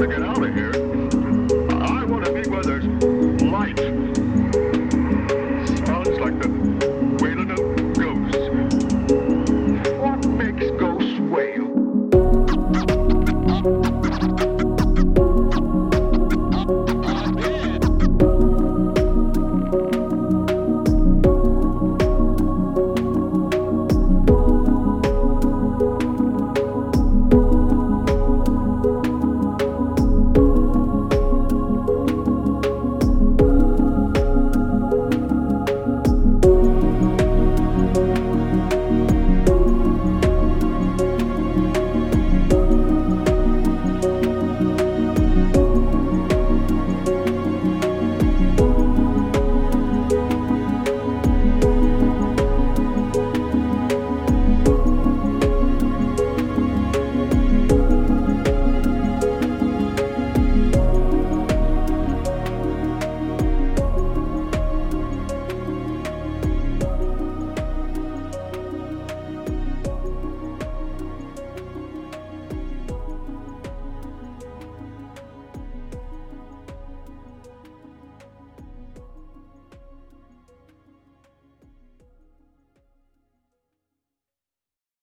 to get out of here.